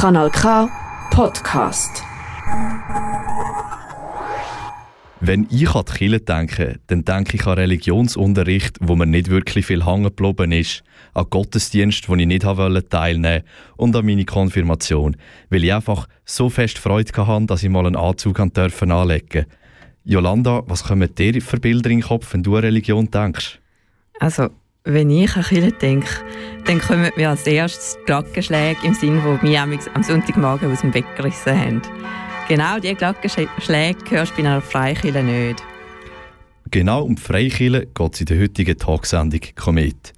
Kanal K Podcast. Wenn ich an die Kirche denke, dann denke ich an Religionsunterricht, wo mir nicht wirklich viel hängen geblieben ist, an Gottesdienst, wo ich nicht teilnehmen wollte und an meine Konfirmation, weil ich einfach so fest Freude hatte, dass ich mal einen Anzug an dürfen anlegen Jolanda, was kommen dir für Bilder in den Kopf, wenn du an Religion denkst? Also, wenn ich an Kirche denke, dann kommen mir als erstes Glockenschläge im Sinn, wo mich am Sonntagmorgen aus dem Bett gerissen haben. Genau diese Glockenschläge hörst du bei einer Freikirche nicht. Genau um die Freikirche geht es in der heutigen Talksendung Komet.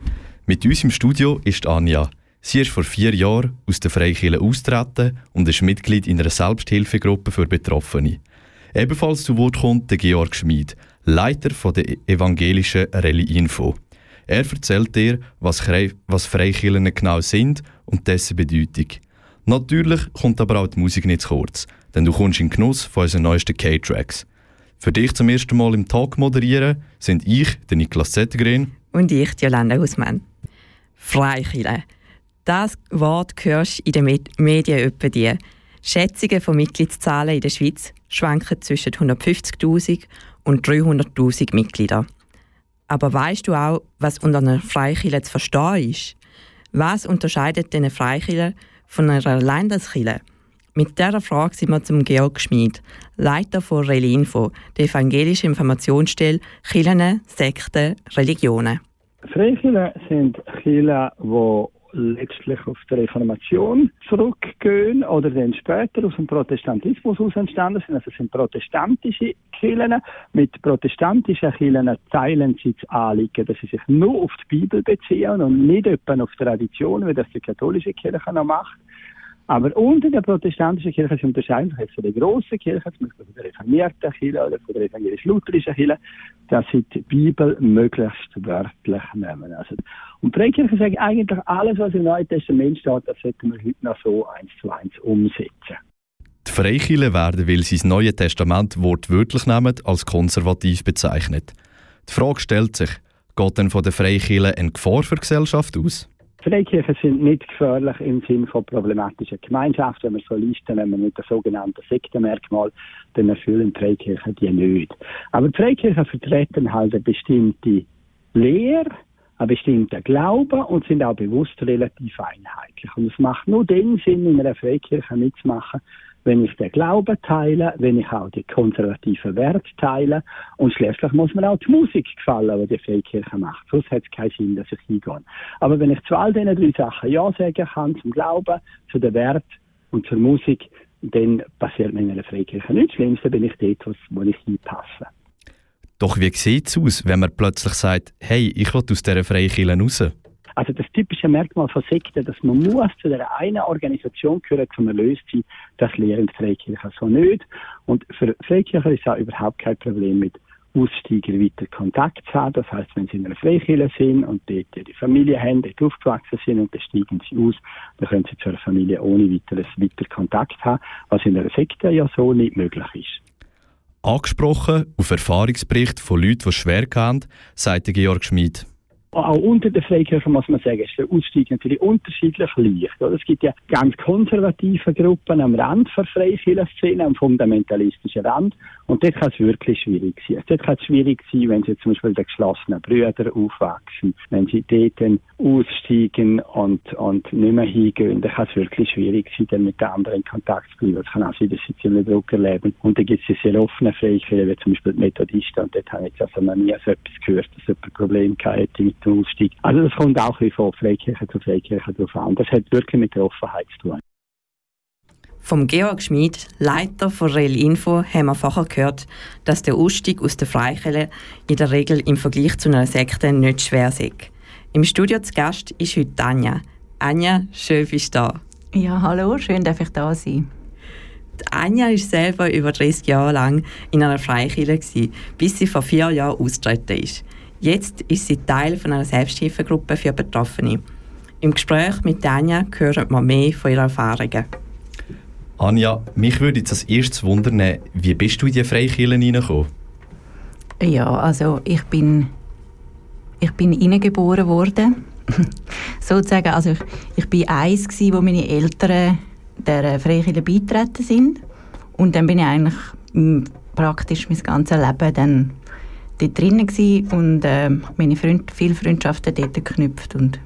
Mit uns im Studio ist Anja. Sie ist vor vier Jahren aus der Freikirche austreten und ist Mitglied in einer Selbsthilfegruppe für Betroffene. Ebenfalls zu Wort kommt der Georg Schmid, Leiter der evangelischen Rallye Info. Er erzählt dir, was, was Freikirchen genau sind und dessen Bedeutung. Natürlich kommt aber auch die Musik nicht zu kurz, denn du kommst in den Genuss von unseren neuesten K-Tracks. Für dich zum ersten Mal im Talk moderieren sind ich, der Niklas Zettergren und ich, Jolanda Hausmann. Freikirche. Das Wort hörst du in den Medien etwa die. Schätzungen von Mitgliedszahlen in der Schweiz schwanken zwischen 150.000 und 300.000 Mitgliedern. Aber weißt du auch, was unter einer Freikirche zu verstehen ist? Was unterscheidet eine Freikirche von einer Landeskirche? Mit dieser Frage sind wir zum Georg Schmid, Leiter von Relinfo, der evangelischen Informationsstelle Kirchen, Sekten, Religionen. Freikirchen sind Kirchen, die letztlich auf die Reformation zurückgehen oder dann später aus dem Protestantismus aus entstanden sind. Also es sind protestantische Kirchen. Mit protestantischen Kirchen teilen sie das Anliegen, dass sie sich nur auf die Bibel beziehen und nicht etwa auf die Tradition, wie das die katholische Kirche noch macht. Aber unter der protestantischen Kirche sie unterscheiden sich jetzt von der grossen Kirche, zum Beispiel von der reformierten Kirche oder von der evangelisch-lutherischen Kirche, dass sie die Bibel möglichst wörtlich nehmen. Also, und die Freikirche sagen eigentlich, alles, was im Neuen Testament steht, das sollten wir heute noch so eins zu eins umsetzen. Die Freikirche werden, weil sie das Neue Testament wortwörtlich nehmen, als konservativ bezeichnet. Die Frage stellt sich, geht denn von der Freikirche eine Gefahr für die Gesellschaft aus? Freikirchen sind nicht gefährlich im Sinne von problematischen Gemeinschaften. Wenn wir so listen, wenn wir mit dem sogenannten Sektenmerkmal, dann erfüllen Freikirchen die nicht. Aber die Freikirchen vertreten halt eine bestimmte Lehre, einen bestimmten Glauben und sind auch bewusst relativ einheitlich. Und es macht nur den Sinn, in einer Freikirche mitzumachen, wenn ich den Glauben teile, wenn ich auch die konservativen Werte teile und schließlich muss mir auch die Musik gefallen, die die Freikirche macht. Sonst hat es keinen Sinn, dass ich hingehe. Aber wenn ich zu all diesen drei Sachen Ja sagen kann, zum Glauben, zu den Wert und zur Musik, dann passiert mir in einer Freikirche nichts Schlimmes, dann bin ich dort, wo ich hinpasse. Doch wie sieht es aus, wenn man plötzlich sagt, hey, ich will aus dieser Freikirche raus? Also das typische Merkmal von Sekten, dass man muss zu der einen Organisation gehören, zum erlöst sein, das lehren die Freikirchen so nicht. Und für Freikirchen ist es auch überhaupt kein Problem mit Aussteiger weiter Kontakt zu haben. Das heißt, wenn sie in einer Freikirche sind und dort die Familie haben, dort aufgewachsen sind und dann steigen sie aus, dann können sie zu einer Familie ohne weiteres weiter Kontakt haben, was in einer Sekte ja so nicht möglich ist. Angesprochen auf Erfahrungsberichte von Leuten, die schwer haben, sagt Georg Schmid auch unter den Freikirchen muss man sagen, ist der Ausstieg natürlich unterschiedlich leicht. Oder? Es gibt ja ganz konservative Gruppen am Rand der Freikirchen-Szene, am fundamentalistischen Rand. Und dort kann es wirklich schwierig sein. Dort kann es schwierig sein, wenn sie zum Beispiel den geschlossenen Brüdern aufwachsen. Wenn sie dort dann aussteigen und, und nicht mehr hingehen, dann kann es wirklich schwierig sein, dann mit den anderen in Kontakt zu bleiben. Es kann auch sein, dass sie ziemlich Druck erleben. Und dann gibt es sehr offene Freikirchen, wie zum Beispiel die Methodisten. Und dort habe ich jetzt also noch nie so etwas gehört, dass jemand Probleme hatte mit zum Ausstieg. Also das kommt auch von Freikirche zu Freikirche drauf an. Das hat wirklich mit der Offenheit zu tun. Vom Georg Schmid, Leiter von Rail Info, haben wir vorher gehört, dass der Ausstieg aus der Freikirche in der Regel im Vergleich zu einer Sekte nicht schwer ist. Im Studio zu Gast ist heute Anja. Anja, schön bist du da. Ja, hallo, schön, dass ich da sein. Anja war selber über 30 Jahre lang in einer Freikirche, bis sie vor vier Jahren austreten ist. Jetzt ist sie Teil von einer Selbsthilfegruppe für Betroffene. Im Gespräch mit Anja hören wir mehr von ihren Erfahrungen. Anja, mich würde jetzt als erstes wundern, wie bist du in die Freikirche hineingekommen? Ja, also ich bin, ich bin hineingeboren worden. Sozusagen, also ich, ich bin eins gewesen, wo meine Eltern der Freikirche beitreten sind. Und dann bin ich eigentlich praktisch mein ganzes Leben dann dort drinnen und äh, meine Freund, viele Freundschaften dort geknüpft und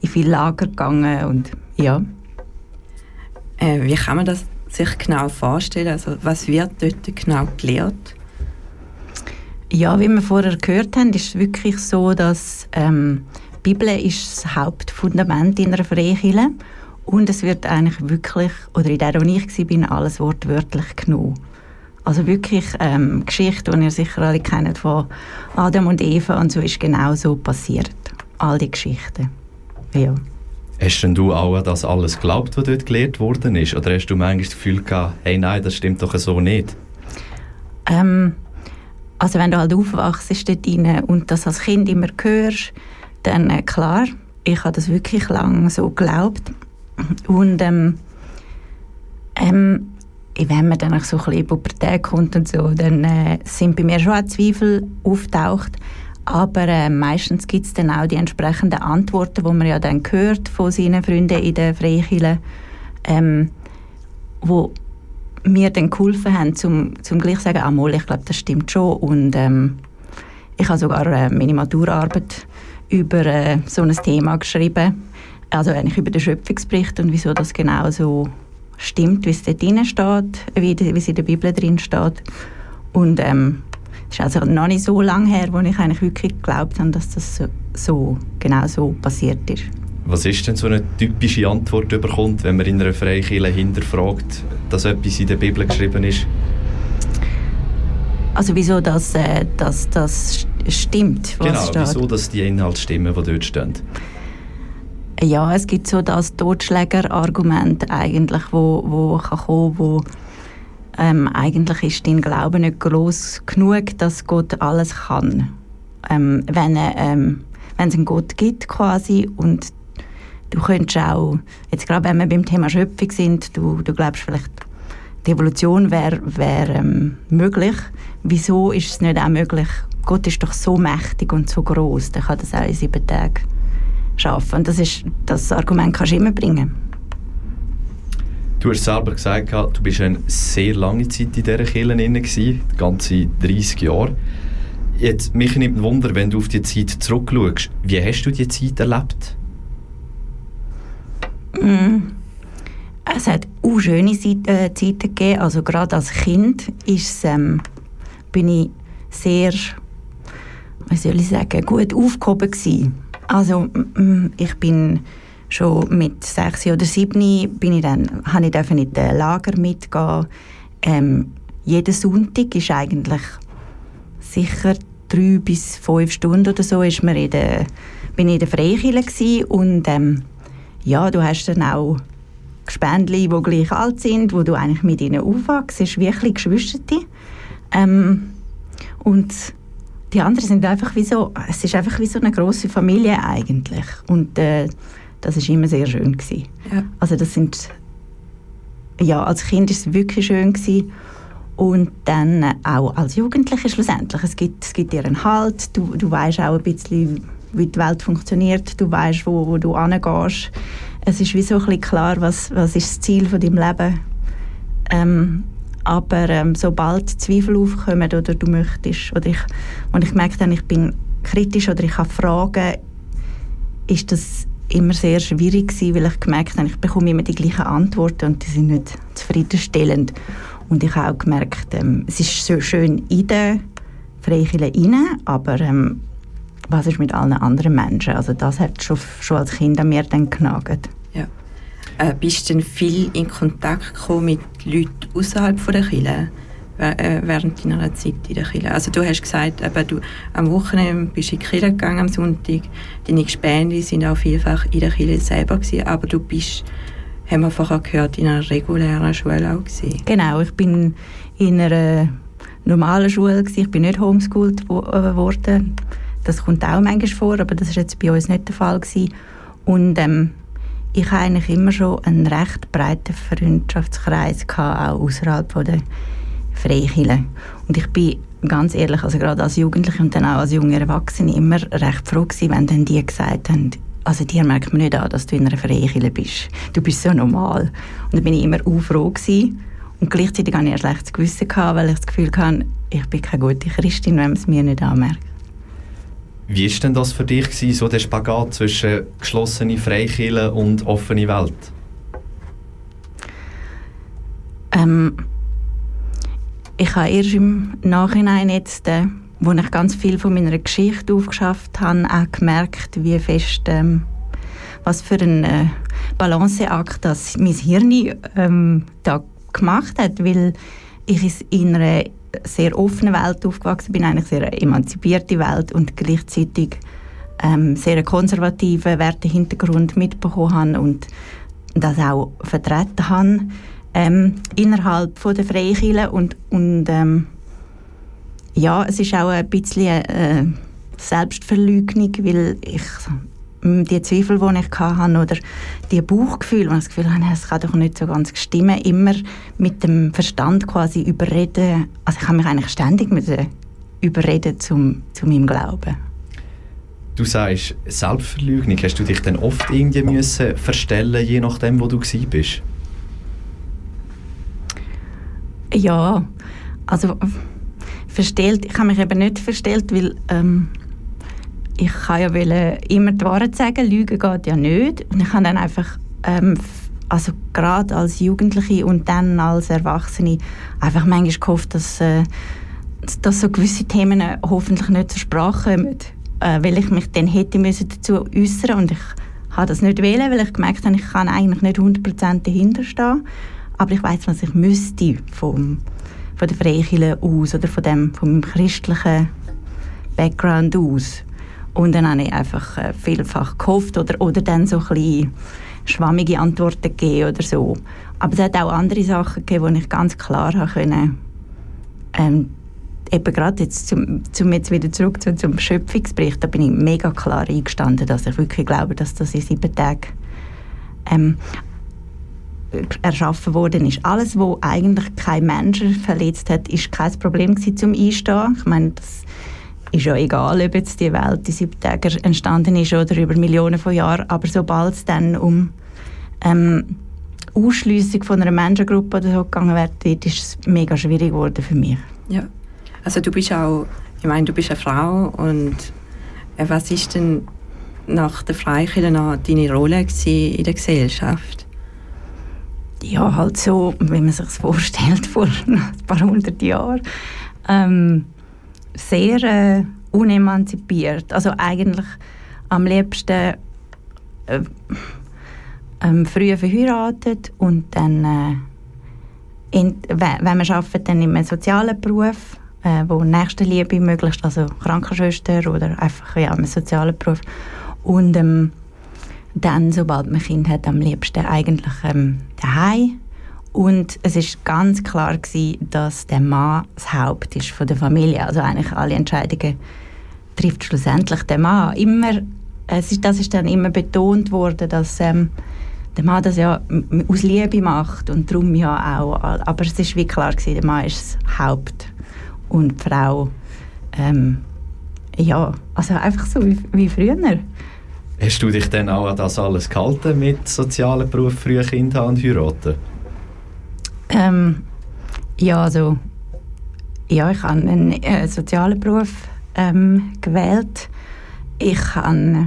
in viele Lager gegangen und ja. Äh, wie kann man das sich genau vorstellen? Also was wird dort genau gelehrt? Ja, wie wir vorher gehört haben, ist es wirklich so, dass ähm, die Bibel ist das Hauptfundament in einer Freikirche und es wird eigentlich wirklich, oder in der, wo ich war, alles wortwörtlich genommen. Also wirklich ähm, Geschichte, die ihr sicher alle kennt von Adam und Eva und so ist genau so passiert. All die Geschichten. Ja. Hast denn du auch an das alles geglaubt, was dort gelehrt worden ist? Oder hast du manchmal das Gefühl gehabt, hey, nein, das stimmt doch so nicht? Ähm, also wenn du halt aufwachst dort rein und das als Kind immer hörst, dann äh, klar, ich habe das wirklich lange so geglaubt. Und ähm, ähm, wenn man dann so ein bisschen in Pubertät kommt und so, dann äh, sind bei mir schon auch Zweifel auftaucht. Aber äh, meistens gibt es dann auch die entsprechenden Antworten, die man ja dann hört von seinen Freunden in der Freikirche, ähm, wo mir dann geholfen haben, zum, zum gleich zu sagen, ah, mal, ich glaube, das stimmt schon. Und ähm, ich habe sogar äh, meine Maturarbeit über äh, so ein Thema geschrieben, also eigentlich über den Schöpfungsbericht und wieso das genau so stimmt, wie es dort drin steht, wie, wie es in der Bibel drin steht. Und ähm, es ist also noch nicht so lange her, wo ich eigentlich wirklich geglaubt habe, dass das so, so genau so passiert ist. Was ist denn so eine typische Antwort, die bekommt, wenn man in einer Freikirche hinterfragt, dass etwas in der Bibel geschrieben ist? Also wieso das, äh, das, das stimmt, was genau, wieso dass die Inhalte stimmen, die dort stehen? Ja, es gibt so das Totschlägerargument eigentlich, wo, wo kann kommen, wo ähm, eigentlich ist dein Glaube nicht groß genug, dass Gott alles kann. Ähm, wenn ähm, wenn es einen Gott gibt quasi und du könntest auch, jetzt gerade wenn wir beim Thema Schöpfung sind, du, du glaubst vielleicht, die Evolution wäre wär, ähm, möglich. Wieso ist es nicht auch möglich? Gott ist doch so mächtig und so groß, der kann das auch in sieben Tagen schaffen. Und das, ist, das Argument kannst du immer bringen. Du hast selber gesagt, du bist eine sehr lange Zeit in dieser Kirche drin, ganze 30 Jahre. Jetzt, mich nimmt Wunder, wenn du auf die Zeit zurückschaust. Wie hast du die Zeit erlebt? Mm. Es hat auch schöne Zeit, äh, Zeiten gegeben. Also gerade als Kind ist, ähm, bin ich sehr, wie soll ich sagen, gut aufgehoben gewesen. Also ich bin schon mit sechs oder sieben bin ich dann, habe ich in den Lager mitgehen. Ähm, jeden Sonntag ist eigentlich sicher drei bis fünf Stunden oder so ist man in der, bin ich in der Freikirche und ähm, ja, du hast dann auch Gespendli, die gleich alt sind, wo du eigentlich mit ihnen aufwachst, ein bisschen Geschwisterte. Ähm, und die anderen sind einfach wie so, es ist einfach wie so eine große Familie eigentlich. Und äh, das ist immer sehr schön gewesen. Ja. Also das sind, ja, als Kind ist es wirklich schön gewesen. Und dann auch als Jugendliche schlussendlich. Es gibt, es gibt dir einen Halt, du, du weißt auch ein bisschen, wie die Welt funktioniert, du weißt, wo, wo du hingehst. Es ist wie so ein bisschen klar, was, was ist das Ziel von deinem Leben. Ähm, aber ähm, sobald Zweifel aufkommen oder du möchtest, oder ich, und ich merke dann, ich bin kritisch oder ich habe Fragen, ist das immer sehr schwierig gewesen, weil ich gemerkt habe, ich bekomme immer die gleichen Antworten und die sind nicht zufriedenstellend. Und ich habe auch gemerkt, ähm, es ist so schön in der Freikirche rein, aber ähm, was ist mit allen anderen Menschen? Also das hat schon, schon als Kind an mir dann genagt. Äh, bist du denn viel in Kontakt gekommen mit Leuten außerhalb der Kirche äh, während deiner Zeit in der Kirche? Also du hast gesagt, eben, du am Wochenende bist in die Kirche gegangen am Sonntag, deine Gespende sind auch vielfach in der Kirche selber gewesen, aber du bist haben wir vorher gehört, in einer regulären Schule auch gewesen. Genau, ich bin in einer normalen Schule gewesen. ich bin nicht homeschooled äh, worden. Das kommt auch manchmal vor, aber das ist jetzt bei uns nicht der Fall gewesen. Und ähm, ich hatte eigentlich immer schon einen recht breiten Freundschaftskreis gehabt, auch außerhalb der Freikirche. Und ich bin ganz ehrlich, also gerade als Jugendliche und dann auch als junge Erwachsene immer recht froh gewesen, wenn dann die gesagt haben, also dir merkt man nicht an, dass du in einer Freikirche bist. Du bist so normal. Und dann bin ich immer auch froh gewesen. Und gleichzeitig hatte ich ein schlechtes Gewissen, gehabt, weil ich das Gefühl hatte, ich bin keine gute Christin, wenn man es mir nicht anmerkt. Wie war denn das für dich, gewesen, so der Spagat zwischen geschlossene Freikirche und offene Welt? Ähm, ich habe erst im Nachhinein jetzt, äh, wo ich ganz viel von meiner Geschichte aufgeschafft habe, auch gemerkt, wie fest, ähm, was für ein äh, Balanceakt das mein Hirn ähm, da gemacht hat, weil ich in einer sehr offenen Welt aufgewachsen bin, eigentlich sehr emanzipierte Welt und gleichzeitig ähm, sehr konservativen Wertehintergrund mitbekommen habe und das auch vertreten habe. Ähm, innerhalb von der Freikirche und, und ähm, ja, es ist auch ein bisschen äh, Selbstverleugnung, weil ich die Zweifel, die ich hatte, oder die Bauchgefühl, wo ich das Gefühl hatte, es kann doch nicht so ganz stimmen, immer mit dem Verstand quasi überreden. Also ich habe mich eigentlich ständig mit überreden zum, zu meinem Glauben. Du sagst Selbstverleugnung. Hast du dich dann oft irgendwie müssen verstellen, je nachdem, wo du bist? Ja, also verstellt, ich habe mich eben nicht verstellt, weil ähm, ich kann ja wollen, immer die Wahrheit sagen, Lügen geht ja nicht. Und ich habe dann einfach, ähm, also gerade als Jugendliche und dann als Erwachsene, einfach manchmal gehofft, dass, äh, dass so gewisse Themen hoffentlich nicht zur Sprache kommen, äh, weil ich mich dann hätte müssen dazu äußern und ich habe das nicht wählen, weil ich gemerkt habe, ich kann eigentlich nicht 100% dahinter stehen aber ich weiß, was ich müsste vom, von der Freikirche aus oder von, dem, von meinem christlichen Background aus. Und dann habe ich einfach äh, vielfach gehofft oder, oder dann so ein schwammige Antworten gegeben oder so. Aber es hat auch andere Sachen gegeben, die ich ganz klar habe können, ähm, eben gerade jetzt, zum, zum jetzt wieder zurück zu, zum Schöpfungsbericht, da bin ich mega klar eingestanden, dass ich wirklich glaube, dass das in sieben Tagen ähm, erschaffen worden ist. Alles, was eigentlich kein Mensch verletzt hat, ist kein Problem gewesen, zum Einstehen. Ich meine, das ist ja egal, ob jetzt die Welt in sieben Tagen entstanden ist oder über Millionen von Jahren, aber sobald es dann um ähm, Ausschließung von einer Menschengruppe oder so gegangen wird, ist es mega schwierig geworden für mich. Ja, also du bist auch, ich meine, du bist eine Frau und äh, was ist denn nach der Freikirche deine Rolle in der Gesellschaft? ja, halt so, wie man sich vorstellt, vor ein paar hundert Jahren. Ähm, sehr äh, unemanzipiert. Also eigentlich am liebsten äh, ähm, früh verheiratet und dann, äh, in, wenn man arbeitet, dann in einem sozialen Beruf, äh, wo Nächstenliebe möglichst, also Krankenschwester oder einfach ja, einem sozialen Beruf. Und ähm, dann, sobald man Kind hat, am liebsten eigentlich ähm, daheim. Und es ist ganz klar gewesen, dass der Mann das Haupt ist von der Familie. Also eigentlich alle Entscheidungen trifft schlussendlich der Mann. Immer, es ist, das ist dann immer betont worden, dass ähm, der Mann das ja aus Liebe macht und darum ja auch. Aber es ist wie klar gewesen, der Mann ist das Haupt und die Frau ähm, ja, also einfach so wie, wie früher. Hast du dich dann auch an das alles gehalten mit sozialen Berufen, frühe Kinder und heiraten? Ähm, ja, also ja, ich habe einen äh, sozialen Beruf ähm, gewählt. Ich habe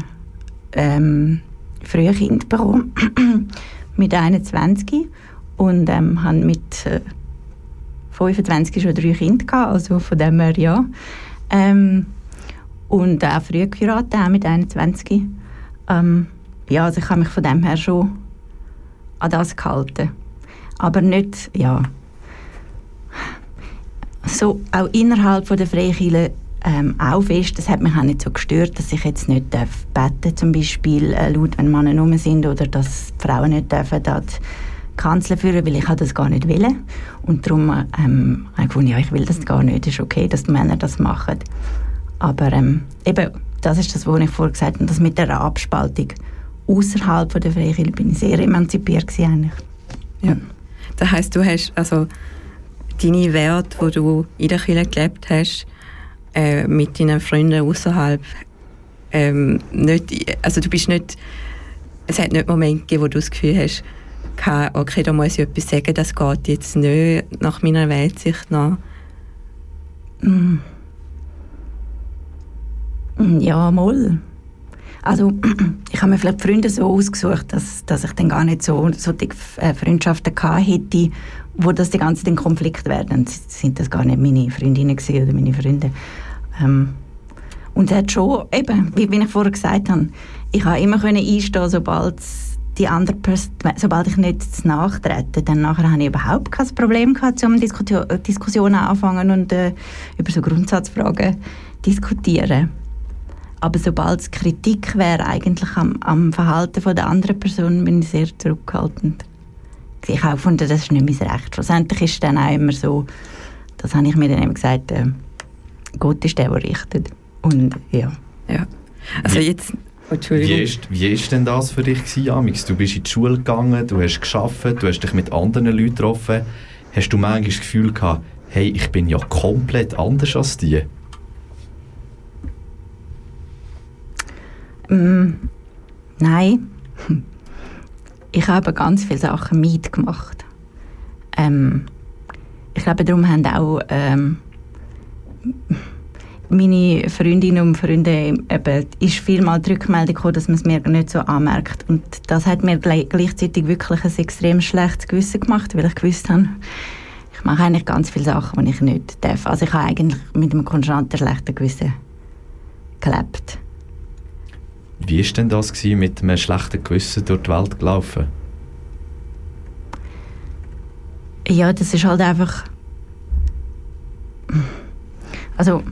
ähm, frühe Kind bekommen, mit 21 und ähm, habe mit äh, 25 schon drei Kinder gehabt, also von dem her ja. Ähm, und auch früh geheiratet, auch mit 21. Ähm, ja, also ich habe mich von dem her schon an das gehalten. Aber nicht, ja, so auch innerhalb von der Freikirche ähm, auch fest, das hat mich auch nicht so gestört, dass ich jetzt nicht darf beten zum Beispiel, äh, laut, wenn Männer rum sind oder dass Frauen nicht dürfen dort Kanzler führen, weil ich das gar nicht will. Und darum ähm, habe ich gefunden, ja, ich will das gar nicht, es ist okay, dass die Männer das machen. Aber ähm, eben, das ist das, was ich vorher gesagt habe, das mit der Abspaltung außerhalb der Freikirche bin ich sehr emanzipiert eigentlich. Ja. Das heißt, du hast also deine Werte, die du in der Kirche gelebt hast, äh, mit deinen Freunden außerhalb ähm, nicht, also du bist nicht, es hat nicht Momente gegeben, wo du das Gefühl hast, okay, da muss ich etwas sagen, das geht jetzt nicht nach meiner Weltsicht nach. Mm. Ja, mal. Also ich habe mir vielleicht Freunde so ausgesucht, dass, dass ich dann gar nicht so, so die äh, Freundschaften hätte, wo das die ganze Zeit Konflikt werden. Sind das gar nicht meine Freundinnen oder meine Freunde. Ähm, und hat schon, eben, wie, wie ich vorher gesagt habe, ich habe immer können einstehen, sobald die andere Person, sobald ich nicht nachtrete, dann nachher habe ich überhaupt kein Problem gehabt, um Diskussionen anfangen und äh, über so Grundsatzfragen diskutieren. Aber sobald es Kritik wäre eigentlich am, am Verhalten von der anderen Person, bin ich sehr zurückhaltend. Ich habe gefunden, das ist nicht mein Recht. Schlussendlich ist es dann auch immer so, das habe ich mir dann immer gesagt, äh, Gott ist der, der richtet. Und ja. ja. Also jetzt. Wie ist, wie ist denn das für dich gewesen, Amix? Du bist in die Schule gegangen, du hast geschafft, du hast dich mit anderen Leuten getroffen. Hast du manchmal das Gefühl gehabt, hey, ich bin ja komplett anders als die? Mm, nein. Ich habe ganz viele Sachen mitgemacht. Ähm, ich glaube, darum haben auch ähm, meine Freundinnen und Freunde eben, ist vielmal die Rückmeldung gekommen, dass man es mir nicht so anmerkt. Und das hat mir gleichzeitig wirklich ein extrem schlechtes Gewissen gemacht, weil ich gewusst habe, ich mache eigentlich ganz viele Sachen, die ich nicht darf. Also ich habe eigentlich mit einem konstanten schlechten Gewissen gelebt. Wie war denn das gewesen, mit einem schlechten Gewissen durch die Welt gelaufen? Ja, das ist halt einfach... Also,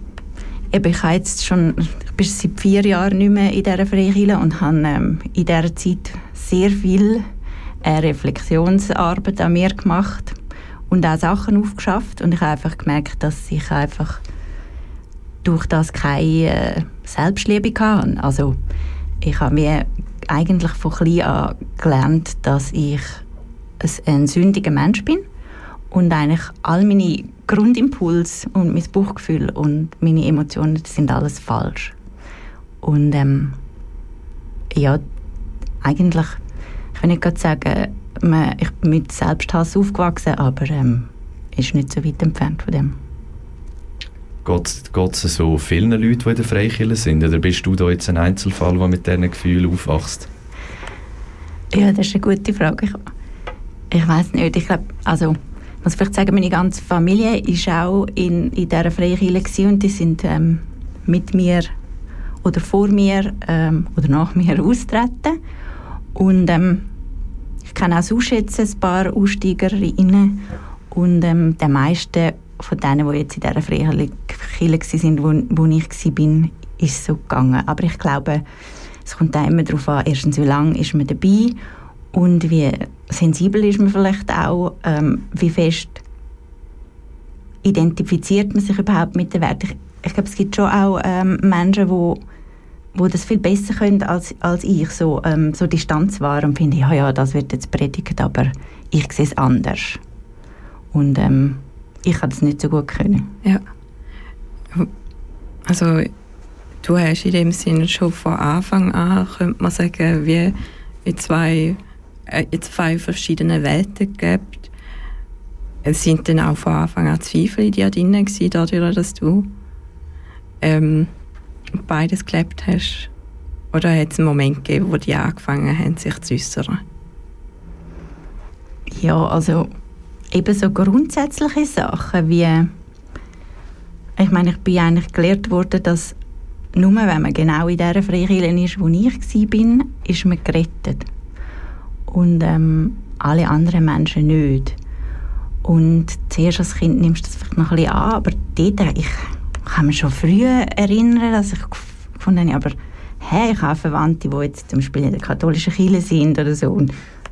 eben, ich, jetzt schon, ich bin seit vier Jahren nicht mehr in dieser Freikirche und habe ähm, in dieser Zeit sehr viel äh, Reflexionsarbeit an mir gemacht und auch Sachen aufgeschafft und ich habe einfach gemerkt, dass ich einfach durch das keine äh, Selbstliebe hatte. Also ich habe mir eigentlich von klein an gelernt, dass ich ein sündiger Mensch bin und eigentlich all meine Grundimpulse und mein Bauchgefühl und meine Emotionen sind alles falsch. Und ähm, ja, eigentlich, ich will nicht gerade sagen, ich bin mit Selbsthass aufgewachsen, aber ähm, ist nicht so weit entfernt von dem. Geht es so vielen Leuten, die in der Freikirche sind? Oder bist du da jetzt ein Einzelfall, der mit diesen Gefühlen aufwachst? Ja, das ist eine gute Frage. Ich, ich weiß nicht. Ich glaube, also ich muss vielleicht sagen, meine ganze Familie war auch in, in dieser Freikirche und die sind ähm, mit mir oder vor mir ähm, oder nach mir austreten. Und ähm, ich kenne auch sonst jetzt ein paar Aussteigerinnen und ähm, der meiste von denen, die jetzt in dieser Freikirche waren, wo, wo ich war, ist so gegangen. Aber ich glaube, es kommt auch immer darauf an, erstens, wie lange ist man dabei und wie sensibel ist man vielleicht auch, ähm, wie fest identifiziert man sich überhaupt mit der Welt. Ich, ich glaube, es gibt schon auch ähm, Menschen, die wo das viel besser können als, als ich, so, ähm, so Distanz wahren und finde, ja, ja, das wird jetzt predigt, aber ich sehe es anders. Und ähm, ich habe das nicht so gut können. Ja. Also du hast in dem Sinne schon von Anfang an, könnte man sagen, wie in zwei, äh, in zwei verschiedenen Welten gibt. Es sind dann auch von Anfang an Zweifel in dir drin gewesen, dadurch, dass du ähm, beides gelebt hast? Oder hat es einen Moment gegeben, wo die angefangen haben, sich zu äußern? Ja, also eben so grundsätzliche Sachen wie ich meine, ich bin eigentlich gelehrt worden, dass nur wenn man genau in dieser Freikirche ist, wo ich war, ist man gerettet. Und ähm, alle anderen Menschen nicht. Und zuerst als Kind nimmst du das vielleicht noch ein bisschen an, aber dort, ich kann mich schon früh erinnern, dass ich gefunden habe, aber hey, ich habe Verwandte, die jetzt zum Beispiel in der katholischen Kirche sind oder so, und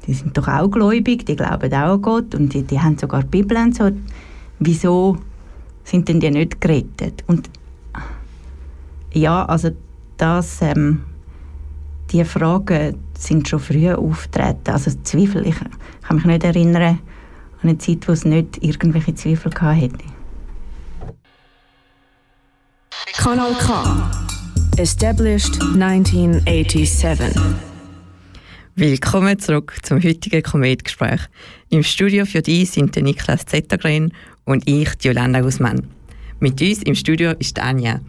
die sind doch auch gläubig, die glauben auch an Gott und die, die haben sogar die Bibel und so. Wieso sind denn die nicht gerettet? Und ja, also das, ähm, die Fragen sind schon früh auftreten. Also Zweifel, ich kann mich nicht erinnern an eine Zeit, wo es nicht irgendwelche Zweifel hätte. Kanal K. Established 1987. Willkommen zurück zum heutigen Kometgespräch. Im Studio für dich sind der Niklas Zettergren und ich, die Jolanda Guzman. Mit uns im Studio ist Anja.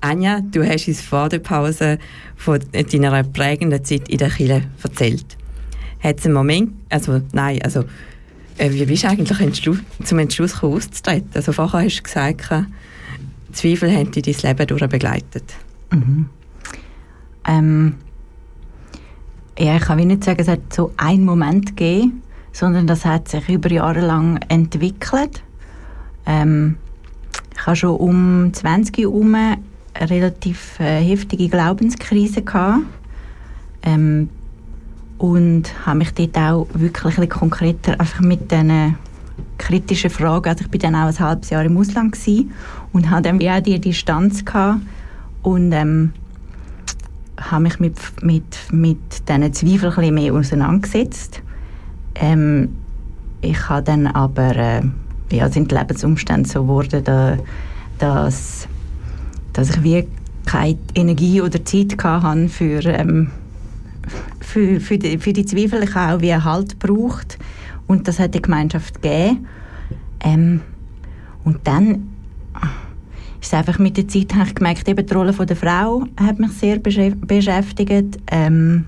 Anja, du hast uns vor der Pause von deiner prägenden Zeit in der Kirche erzählt. Hat es einen Moment, also nein, also äh, wie bist du eigentlich zum Entschluss gekommen, auszutreten? Also vorher hast du gesagt, Zweifel haben dich dein Leben durch begleitet. Mhm. Ähm, ja, ich kann nicht sagen, es hat so einen Moment gegeben, sondern das hat sich über Jahre lang entwickelt. Ähm, ich habe schon um 20 herum eine relativ äh, heftige Glaubenskrise gehabt. Ähm, und habe mich dort auch wirklich ein konkreter einfach mit diesen kritischen Fragen, also ich bin dann auch ein halbes Jahr im Ausland und hatte dann auch die Distanz gehabt und ähm, habe mich mit, mit, mit diesen Zweifeln ein mehr auseinandergesetzt. Ähm, ich habe dann aber, äh, ja, sind die Lebensumstände so geworden, da, dass, dass ich wie keine Energie oder Zeit hatte für, ähm, für, für, die, für die Zweifel. Ich habe auch wie Halt gebraucht und das hat die Gemeinschaft gegeben. Ähm, und dann ist einfach mit der Zeit habe ich gemerkt, eben die Rolle von der Frau hat mich sehr beschäftigt. Ähm,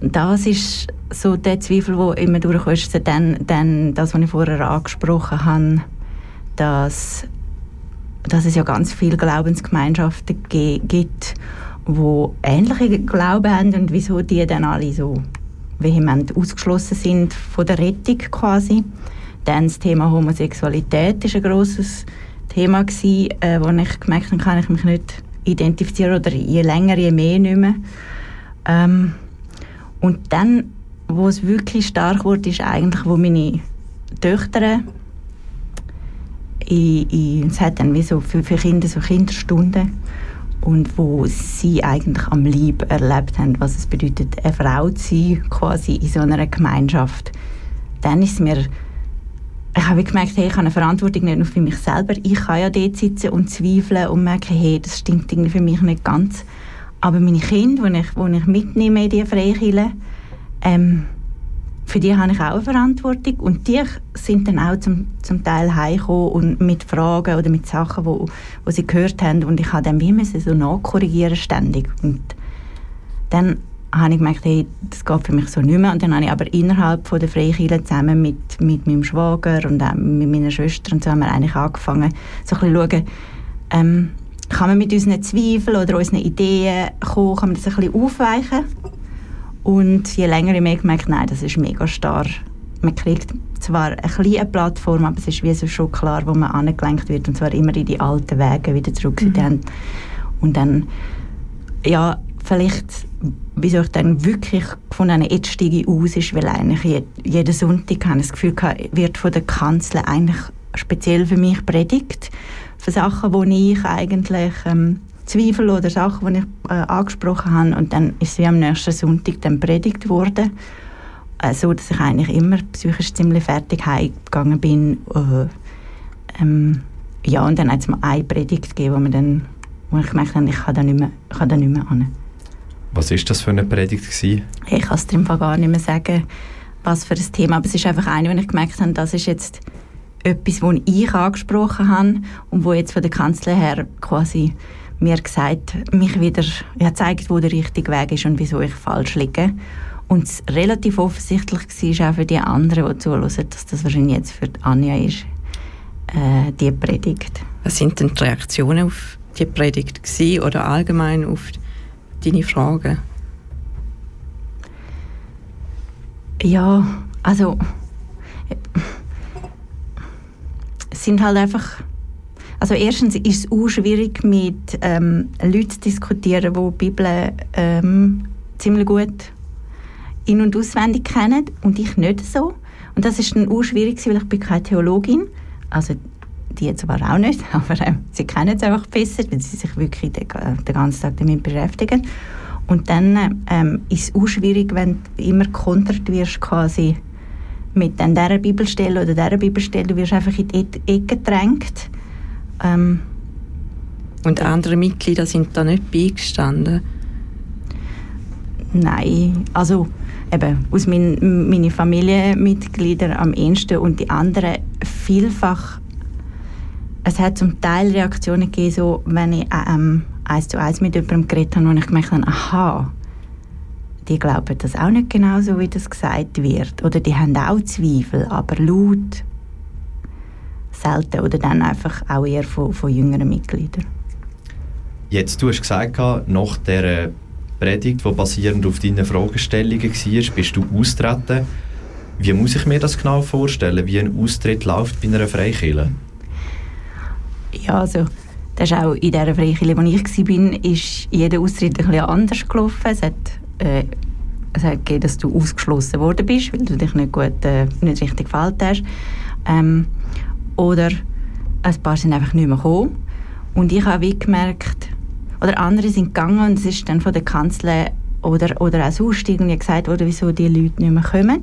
das ist so der Zweifel, der immer durchkommt, dann, dann das, was ich vorher angesprochen habe, dass, dass es ja ganz viele Glaubensgemeinschaften gibt, wo ähnliche Glauben haben und wieso die dann alle so vehement ausgeschlossen sind von der Rettung quasi. Dann das Thema Homosexualität ist ein grosses Thema gewesen, äh, wo ich gemerkt habe, kann ich mich nicht identifizieren oder je länger, je mehr nicht mehr. Ähm, und dann, wo es wirklich stark wurde, ist eigentlich, wo meine Töchter es hat dann wie so für, für Kinder so Kinderstunden und wo sie eigentlich am Lieb erlebt haben, was es bedeutet, eine Frau zu sein, quasi in so einer Gemeinschaft. Dann ist mir ich habe gemerkt, hey, ich habe eine Verantwortung nicht nur für mich selber. Ich kann ja dort sitzen und zweifeln und merken, hey, das stimmt irgendwie für mich nicht ganz. Aber meine Kinder, die ich, die ich mitnehme in diese Freikirche, ähm, für die habe ich auch eine Verantwortung. Und die sind dann auch zum, zum Teil heimgekommen und mit Fragen oder mit Sachen, wo, wo sie gehört haben. Und ich habe dann wie müssen so nachkorrigieren ständig. Und dann habe ich gemerkt, hey, das geht für mich so nicht mehr. Und dann habe ich aber innerhalb von der Freikirche zusammen mit, mit meinem Schwager und auch mit meiner Schwester und so haben wir eigentlich angefangen, so ein bisschen schauen, ähm, kann man mit unseren Zweifeln oder unseren Ideen kommen, kann man das ein bisschen aufweichen. Und je länger ich mehr gemerkt, nein, das ist mega starr. Man kriegt zwar eine kleine Plattform, aber es ist wie so schon klar, wo man angelenkt wird, und zwar immer in die alten Wege wieder zurück. Mhm. Und dann, ja, vielleicht wieso ich dann wirklich von einer jetzt steige aus ist, weil eigentlich jeden Sonntag habe ich das Gefühl gehabt, wird von der Kanzel eigentlich speziell für mich predigt. Für Sachen, wo ich eigentlich ähm, Zweifel oder Sachen, die ich äh, angesprochen habe. Und dann ist wie am nächsten Sonntag dann predigt worden. Äh, so, dass ich eigentlich immer psychisch ziemlich fertig heimgegangen bin. Äh, ähm, ja, und dann hat es mal eine Predigt gegeben, wo, man dann, wo ich gemerkt habe, ich kann da nicht mehr, ich kann da nicht mehr hin. Was ist das für eine Predigt gewesen? Ich kann es dir gar nicht mehr sagen, was für ein Thema, aber es ist einfach eine, wo ich gemerkt habe, das ist jetzt etwas, das ich angesprochen habe und wo jetzt von der Kanzler her quasi mir gesagt, mich wieder ja, zeigt, wo der richtige Weg ist und wieso ich falsch liege. Und es relativ offensichtlich war auch für die anderen, die zuhören, dass das wahrscheinlich jetzt für Anja ist, äh, die Predigt. Was sind denn die Reaktionen auf die Predigt gewesen, oder allgemein auf die deine Fragen? Ja, also es sind halt einfach also erstens ist es auch schwierig mit ähm, Leuten zu diskutieren, die die Bibel ähm, ziemlich gut in- und auswendig kennen und ich nicht so. Und das ist dann auch schwierig, weil ich bin keine Theologin. Also die jetzt aber auch nicht, aber äh, sie kennen es einfach besser, weil sie sich wirklich den, den ganzen Tag damit beschäftigen. Und dann ähm, ist es auch schwierig, wenn du immer kontert wirst quasi mit dann dieser Bibelstelle oder dieser Bibelstelle, du wirst einfach in die Ecke gedrängt. Ähm, Und andere Mitglieder sind da nicht beigestanden? Nein, also eben aus meinen meine Familienmitgliedern am ehesten und die anderen vielfach. Es hat zum Teil Reaktionen gegeben, so, wenn ich ähm, eins zu eins mit jemandem geredet habe, wo ich gemerkt habe, aha, die glauben das auch nicht genau so, wie das gesagt wird. Oder die haben auch Zweifel, aber laut selten. Oder dann einfach auch eher von, von jüngeren Mitgliedern. Jetzt, du hast gesagt, nach dieser Predigt, die basierend auf deinen Fragestellungen war, bist du austreten. Wie muss ich mir das genau vorstellen, wie ein Austritt läuft bei einer Freikirche? Ja, also das ist auch in dieser Freikirche, wo ich war, ist jeder Austritt ein bisschen anders gelaufen. Es hat, äh, es hat gegeben, dass du ausgeschlossen worden bist, weil du dich nicht gut, äh, nicht richtig gefällt hast. Ähm, oder ein paar sind einfach nicht mehr gekommen. Und ich habe wie gemerkt, oder andere sind gegangen und es ist dann von der Kanzler oder, oder auch sonst irgendwie gesagt worden, wieso die Leute nicht mehr kommen.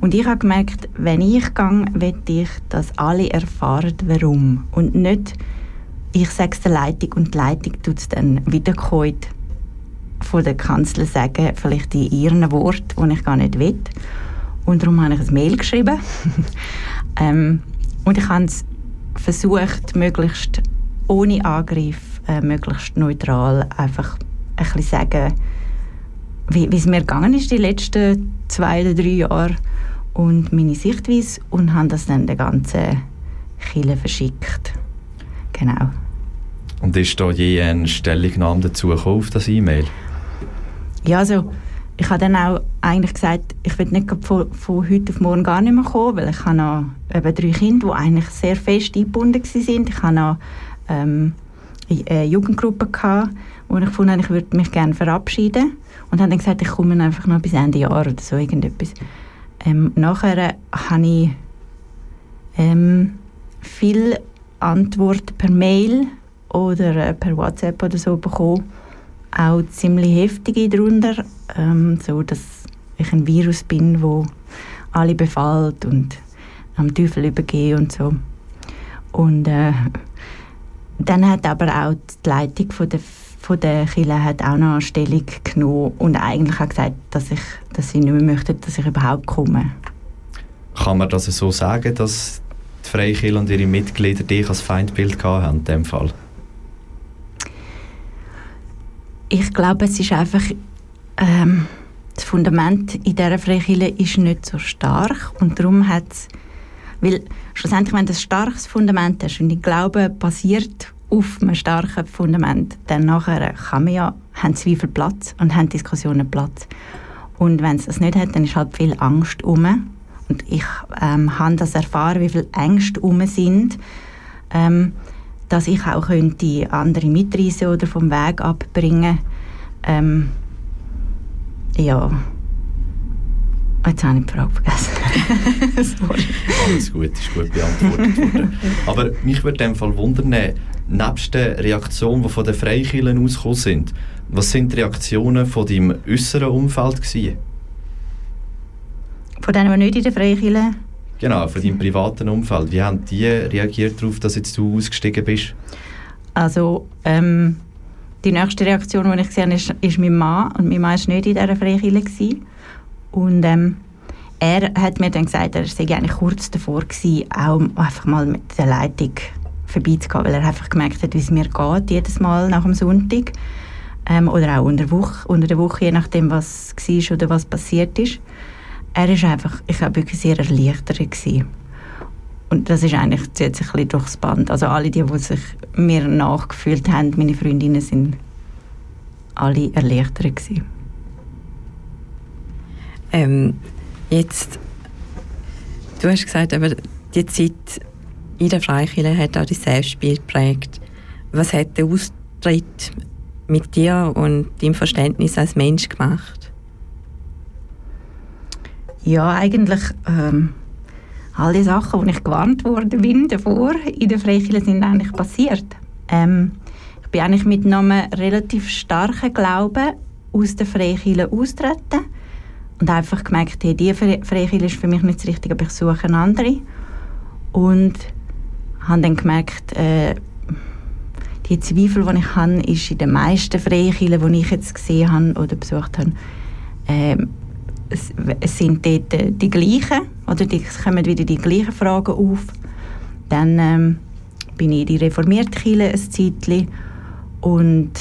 Und ich habe gemerkt, wenn ich gehe, will ich, dass alle erfahren, warum. Und nicht, ich sage es der Leitung und die Leitung tut es dann wiederkommen von der Kanzler sagen, vielleicht in ihren Worten, die ich gar nicht will. Und darum habe ich ein Mail geschrieben. ähm, und ich habe es versucht, möglichst ohne Angriff äh, möglichst neutral einfach ein bisschen sagen, wie, wie es mir gegangen ist die letzten zwei oder drei Jahre und meine Sichtweise und haben das dann der ganzen Kille verschickt. Genau. Und ist da je eine Stellungnahme dazu auf das E-Mail? Ja, also ich habe dann auch eigentlich gesagt, ich will nicht von, von heute auf morgen gar nicht mehr kommen, weil ich habe noch eben drei Kinder, die eigentlich sehr fest eingebunden waren. Ich habe noch ähm, eine Jugendgruppe gehabt, wo ich habe, ich würde mich gerne verabschieden und habe dann gesagt, ich komme einfach noch bis Ende Jahr oder so irgendetwas. Ähm, nachher habe ich ähm, viele Antworten per Mail oder äh, per WhatsApp oder so bekommen, auch ziemlich heftige darunter, ähm, so dass ich ein Virus bin, wo alle befällt und am Teufel übergehe und so. Und äh, dann hat aber auch die Leitung von der, von der Kirche hat auch noch Stellung genommen und eigentlich auch gesagt, dass, ich, dass sie nicht mehr möchten, dass ich überhaupt komme. Kann man das so sagen, dass die Freikirche und ihre Mitglieder dich als Feindbild haben in dem Fall? Ich glaube, es ist einfach ähm, das Fundament in dieser Freikirche ist nicht so stark und darum hat es weil schlussendlich, wenn du ein starkes Fundament hast und ich glaube, basiert auf einem starken Fundament, dann nachher kann man ja, haben Zweifel Platz und haben Diskussionen Platz. Und wenn es das nicht hat, dann ist halt viel Angst um. Und ich ähm, habe das erfahren, wie viele Ängste um sind, ähm, dass ich auch könnte andere mitreißen oder vom Weg abbringen. Ähm, ja, Jetzt habe ich die Frage vergessen. Sorry. Alles gut, ist gut beantwortet worden. Aber mich würde in dem Fall wundern, nebst der Reaktion, die von den Freikirchen ausgekommen sind, was sind die Reaktionen von deinem äußeren Umfeld gewesen? Von denen, die nicht in der Freikirche? Genau, von deinem privaten Umfeld. Wie haben die reagiert darauf, dass jetzt du ausgestiegen bist? Also, ähm, die nächste Reaktion, die ich gesehen habe, ist, ist mein Mann. Und mein Mann war nicht in dieser Freikirche. Und ähm, er hat mir dann gesagt, er sei eigentlich kurz davor gewesen, auch einfach mal mit der Leitung vorbeizugehen, weil er einfach gemerkt hat, wie es mir geht, jedes Mal nach dem Sonntag. Ähm, oder auch unter Woche, unter der Woche, je nachdem, was war oder was passiert ist. Er ist einfach, ich glaube, wirklich sehr erleichtert gewesen. Und das ist eigentlich, zieht sich ein bisschen durchs Band. Also alle, die, die sich mir nachgefühlt haben, meine Freundinnen, sind alle erleichtert gewesen. Ähm, jetzt, du hast gesagt, aber die Zeit in der Freikirche hat auch dein Selbstbild geprägt. Was hat der Austritt mit dir und deinem Verständnis als Mensch gemacht? Ja, eigentlich ähm, all die Sachen, die ich gewarnt worden bin davor in der Freikirche, sind eigentlich passiert. Ähm, ich bin eigentlich mit einem relativ starken Glauben aus der Freikirche austreten und einfach gemerkt, hey, die Freikirche ist für mich nicht das Richtige, aber ich suche eine andere. Und habe dann gemerkt, äh, die Zweifel, die ich habe, ist in den meisten Freikirchen, die ich jetzt gesehen habe oder besucht habe, ähm, es, es, sind dort äh, die gleichen, oder die, es kommen wieder die gleichen Fragen auf. Dann ähm, bin ich in die reformierte Kirche ein Zeitchen und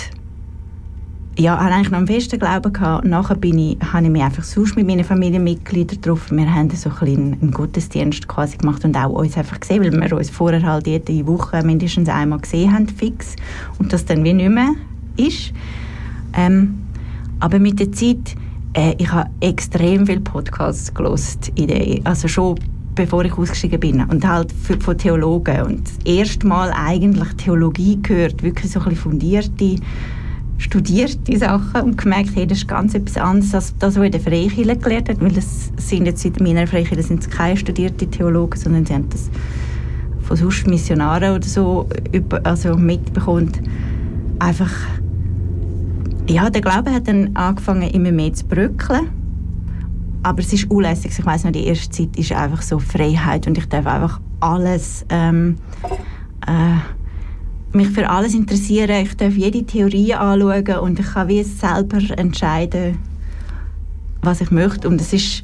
ja, hatte eigentlich noch einen festen Glauben gehabt. Nachher bin ich, habe ich mich einfach sonst mit meinen Familienmitgliedern getroffen. Wir haben so ein einen Gottesdienst quasi gemacht und auch uns einfach gesehen, weil wir uns vorher halt jede Woche mindestens einmal gesehen haben, fix. Und das dann wie nicht mehr ist. Ähm, aber mit der Zeit, äh, ich habe extrem viele Podcasts gelost, also schon bevor ich ausgestiegen bin und halt für, von Theologen und das erste Mal eigentlich Theologie gehört, wirklich so ein bisschen fundierte studiert die Sachen und gemerkt, hey, das ist ganz etwas anderes als das, was in der Freikirche gelernt hat, weil es sind jetzt in meiner Freikirche sind keine studierten Theologen, sondern sie haben das von sonst Missionaren oder so also mitbekommen. Einfach, ja, der Glaube hat dann angefangen immer mehr zu bröckeln, aber es ist unlässig. Ich weiß noch, die erste Zeit ist einfach so Freiheit und ich darf einfach alles ähm, äh, mich für alles interessieren. Ich darf jede Theorie anschauen und ich kann wie selber entscheiden, was ich möchte. Und es ist,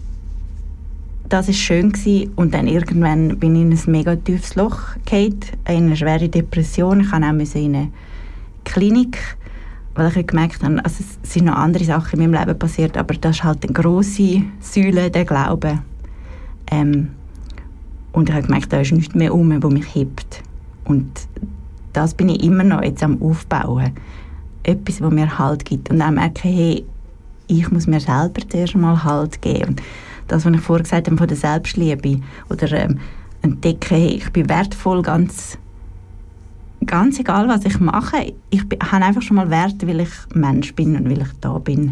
das ist schön gewesen. Und dann irgendwann bin ich in ein mega tiefes Loch gefallen, in eine schwere Depression. Ich musste auch in eine Klinik, weil ich gemerkt habe, also es sind noch andere Sachen in meinem Leben passiert, aber das ist halt eine grosse Säule, der Glaube. Ähm, und ich habe gemerkt, da ist nichts mehr um, wo mich hebt. Und das bin ich immer noch jetzt am Aufbauen. Etwas, was mir Halt gibt. Und auch merke, hey, ich muss mir selber zuerst mal Halt geben. Und das, was ich vorher gesagt habe von der Selbstliebe oder ähm, entdecken, hey, ich bin wertvoll, ganz, ganz egal, was ich mache. Ich habe einfach schon mal Wert, weil ich Mensch bin und weil ich da bin.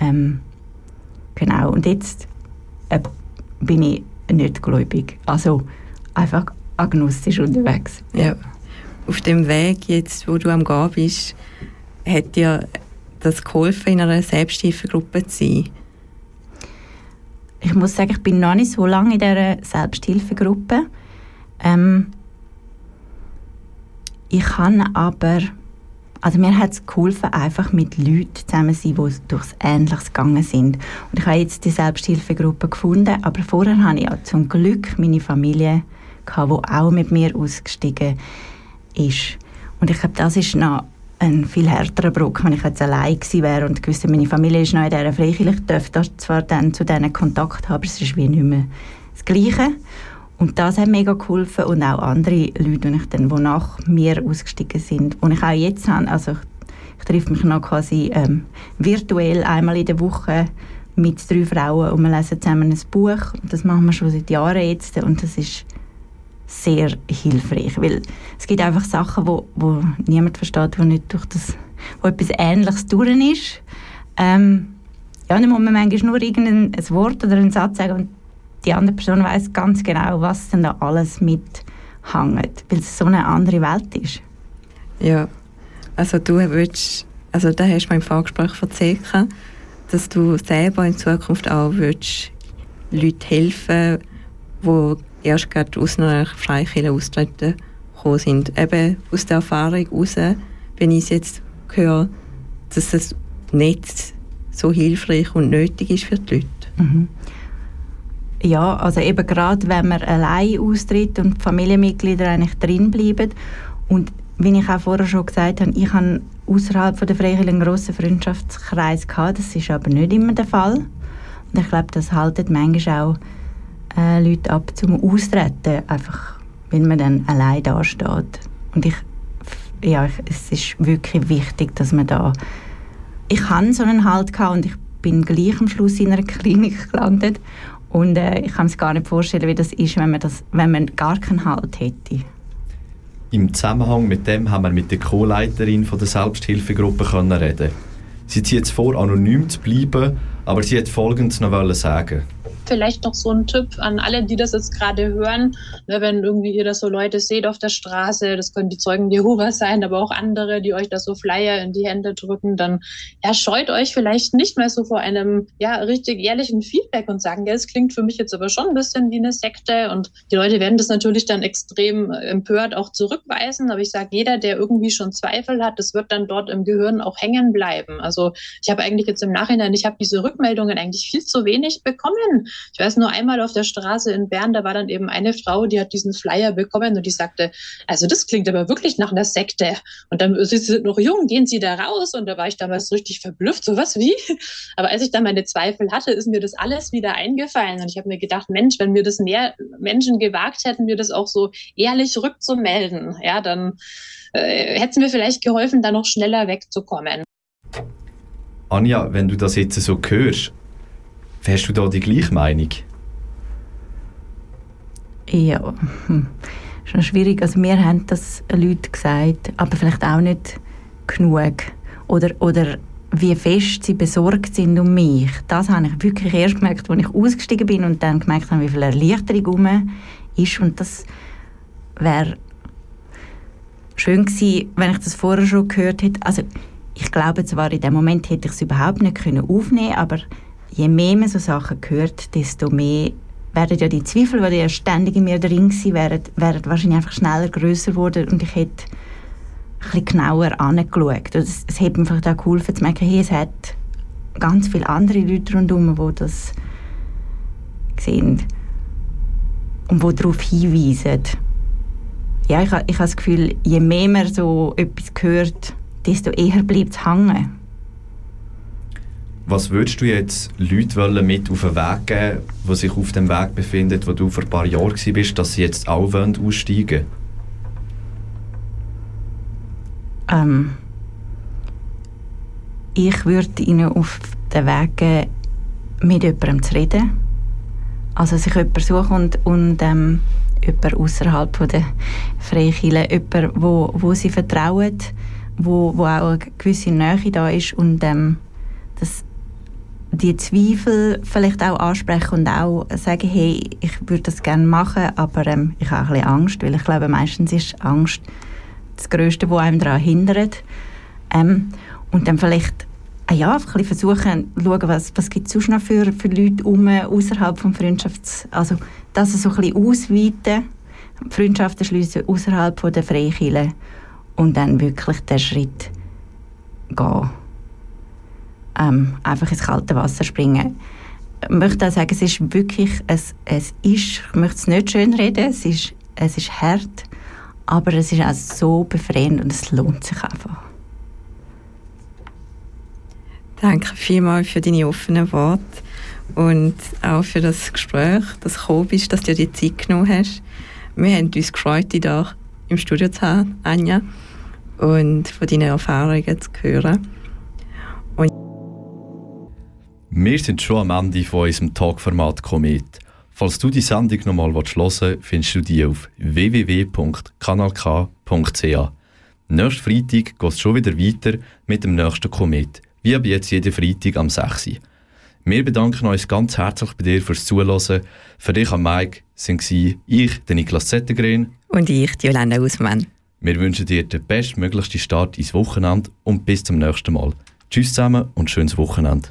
Ähm, genau, und jetzt äh, bin ich nicht gläubig. Also einfach agnostisch unterwegs. Ja auf dem Weg jetzt, wo du am Gehen bist, hat dir das geholfen, in einer Selbsthilfegruppe zu sein? Ich muss sagen, ich bin noch nicht so lange in dieser Selbsthilfegruppe. Ähm, ich kann aber, also mir hat es geholfen, einfach mit Leuten zusammen zu sein, die durchs Ähnliches gegangen sind. Und ich habe jetzt die Selbsthilfegruppe gefunden, aber vorher hatte ich ja zum Glück meine Familie, gehabt, die auch mit mir ausgestiegen ist. Und ich glaube, das ist noch ein viel härterer Bruch, wenn ich jetzt allein gewesen wäre und gewusst, meine Familie ist noch in dieser Freikirche. Ich dürfte zwar dann zu denen Kontakt haben, aber es ist wie nicht mehr das Gleiche. Und das hat mega geholfen und auch andere Leute, die, ich dann, die nach mir ausgestiegen sind. Und ich auch jetzt habe, also ich, ich treffe mich noch quasi ähm, virtuell einmal in der Woche mit drei Frauen und wir lesen zusammen ein Buch. Das machen wir schon seit Jahren jetzt und das ist sehr hilfreich, weil es gibt einfach Sachen, wo, wo niemand versteht, wo nicht durch das, wo etwas Ähnliches durch ist. Ähm, ja, dann muss man manchmal nur irgendein Wort oder einen Satz sagen und die andere Person weiß ganz genau, was denn da alles mithängt, weil es so eine andere Welt ist. Ja, also du willst, also da hast du mir im Vorgespräch erzählt, dass du selber in Zukunft auch willst, Leute helfen, die erst gerade aus einer Freikirche austreten gekommen sind. Eben aus der Erfahrung heraus, wenn ich es jetzt höre, dass es nicht so hilfreich und nötig ist für die Leute. Mhm. Ja, also eben gerade, wenn man allein austritt und die Familienmitglieder eigentlich drin bleiben und wie ich auch vorher schon gesagt habe, ich habe außerhalb der Freikirche einen grossen Freundschaftskreis gehabt, das ist aber nicht immer der Fall. Und ich glaube, das haltet manchmal auch äh, Leute ab zum Austreten, einfach weil man dann allein da steht. Und ich, ja, ich, es ist wirklich wichtig, dass man da... Ich hatte so einen Halt und ich bin gleich am Schluss in einer Klinik gelandet und äh, ich kann mir gar nicht vorstellen, wie das ist, wenn man, das, wenn man gar keinen Halt hätte. Im Zusammenhang mit dem haben wir mit der Co-Leiterin der Selbsthilfegruppe können reden. Sie zieht es vor, anonym zu bleiben, aber sie hat Folgendes noch sagen. Vielleicht noch so ein Tipp an alle, die das jetzt gerade hören. Ne, wenn irgendwie ihr das so Leute seht auf der Straße, das können die Zeugen Jehovas sein, aber auch andere, die euch da so Flyer in die Hände drücken, dann ja, scheut euch vielleicht nicht mehr so vor einem ja, richtig ehrlichen Feedback und sagen, ja, es klingt für mich jetzt aber schon ein bisschen wie eine Sekte. Und die Leute werden das natürlich dann extrem empört auch zurückweisen. Aber ich sage, jeder, der irgendwie schon Zweifel hat, das wird dann dort im Gehirn auch hängen bleiben. Also ich habe eigentlich jetzt im Nachhinein, ich habe diese Rückmeldungen eigentlich viel zu wenig bekommen. Ich weiß nur einmal auf der Straße in Bern, da war dann eben eine Frau, die hat diesen Flyer bekommen und die sagte, also das klingt aber wirklich nach einer Sekte. Und dann, Sie sind noch jung, gehen Sie da raus? Und da war ich damals richtig verblüfft, so was wie? Aber als ich dann meine Zweifel hatte, ist mir das alles wieder eingefallen. Und ich habe mir gedacht, Mensch, wenn mir das mehr Menschen gewagt hätten, mir das auch so ehrlich rückzumelden, ja, dann äh, hätte es mir vielleicht geholfen, da noch schneller wegzukommen. Anja, wenn du das jetzt so hörst, Hast du da die gleiche Meinung? Ja, hm. schon schwierig. Also mir haben das Leute gesagt, aber vielleicht auch nicht genug. Oder, oder wie fest sie besorgt sind um mich. Das habe ich wirklich erst gemerkt, als ich ausgestiegen bin und dann gemerkt habe, wie viel Erleichterung um ist. Und das wäre schön gewesen, wenn ich das vorher schon gehört hätte. Also ich glaube zwar, in dem Moment hätte ich es überhaupt nicht aufnehmen können, aber je mehr man so Sachen hört, desto mehr werden ja die Zweifel, die ja ständig in mir drin waren, werden, werden wahrscheinlich einfach schneller größer geworden und ich hätte ein bisschen genauer angeschaut. Es, es hat mir vielleicht auch geholfen zu merken, hey, es hat ganz viele andere Leute rundherum, die das sehen und die darauf hinweisen. Ja, ich, ich habe das Gefühl, je mehr man so etwas hört, desto eher bleibt es hängen. Was würdest du jetzt Leuten mit auf den Weg geben, die sich auf dem Weg befinden, wo du vor ein paar Jahren warst, dass sie jetzt auch aussteigen ähm, Ich würde ihnen auf den Weg geben, mit jemandem zu reden. Also sich jemanden suchen und, und ähm, jemanden außerhalb der Freikirche, jemanden, wo, wo sie vertrauen, wo, wo auch eine gewisse Nähe da ist und ähm, das die Zweifel vielleicht auch ansprechen und auch sagen, hey, ich würde das gerne machen, aber ähm, ich habe ein bisschen Angst, weil ich glaube, meistens ist Angst das Größte, was einem daran hindert. Ähm, und dann vielleicht äh, ja, ein bisschen versuchen, schauen, was, was gibt es sonst noch für, für Leute um, außerhalb des Freundschafts... Also das so ein bisschen ausweiten, Freundschaften schließen außerhalb der Freikirche und dann wirklich den Schritt gehen ähm, einfach ins kalte Wasser springen. Ich möchte auch sagen, es ist wirklich, es, es ist, ich möchte es nicht schön reden, es ist, es ist hart, aber es ist auch so befreiend und es lohnt sich einfach. Danke vielmals für deine offenen Worte und auch für das Gespräch, dass du gekommen bist, dass du dir die Zeit genommen hast. Wir haben uns gefreut, dich hier im Studio zu haben, Anja, und von deinen Erfahrungen zu hören. Wir sind schon am Ende von unserem Talkformat Komet. Falls du die Sendung nochmal hören willst, findest du die auf www.kanalk.ch. Nächsten Freitag geht es schon wieder weiter mit dem nächsten Komet, wie ab jetzt jeden Freitag am 6. Wir bedanken uns ganz herzlich bei dir fürs Zuhören. Für dich am Mike sind ich, der Niklas Zettergren und ich, die Jolanda Ausmann. Wir wünschen dir den bestmöglichsten Start ins Wochenende und bis zum nächsten Mal. Tschüss zusammen und schönes Wochenende.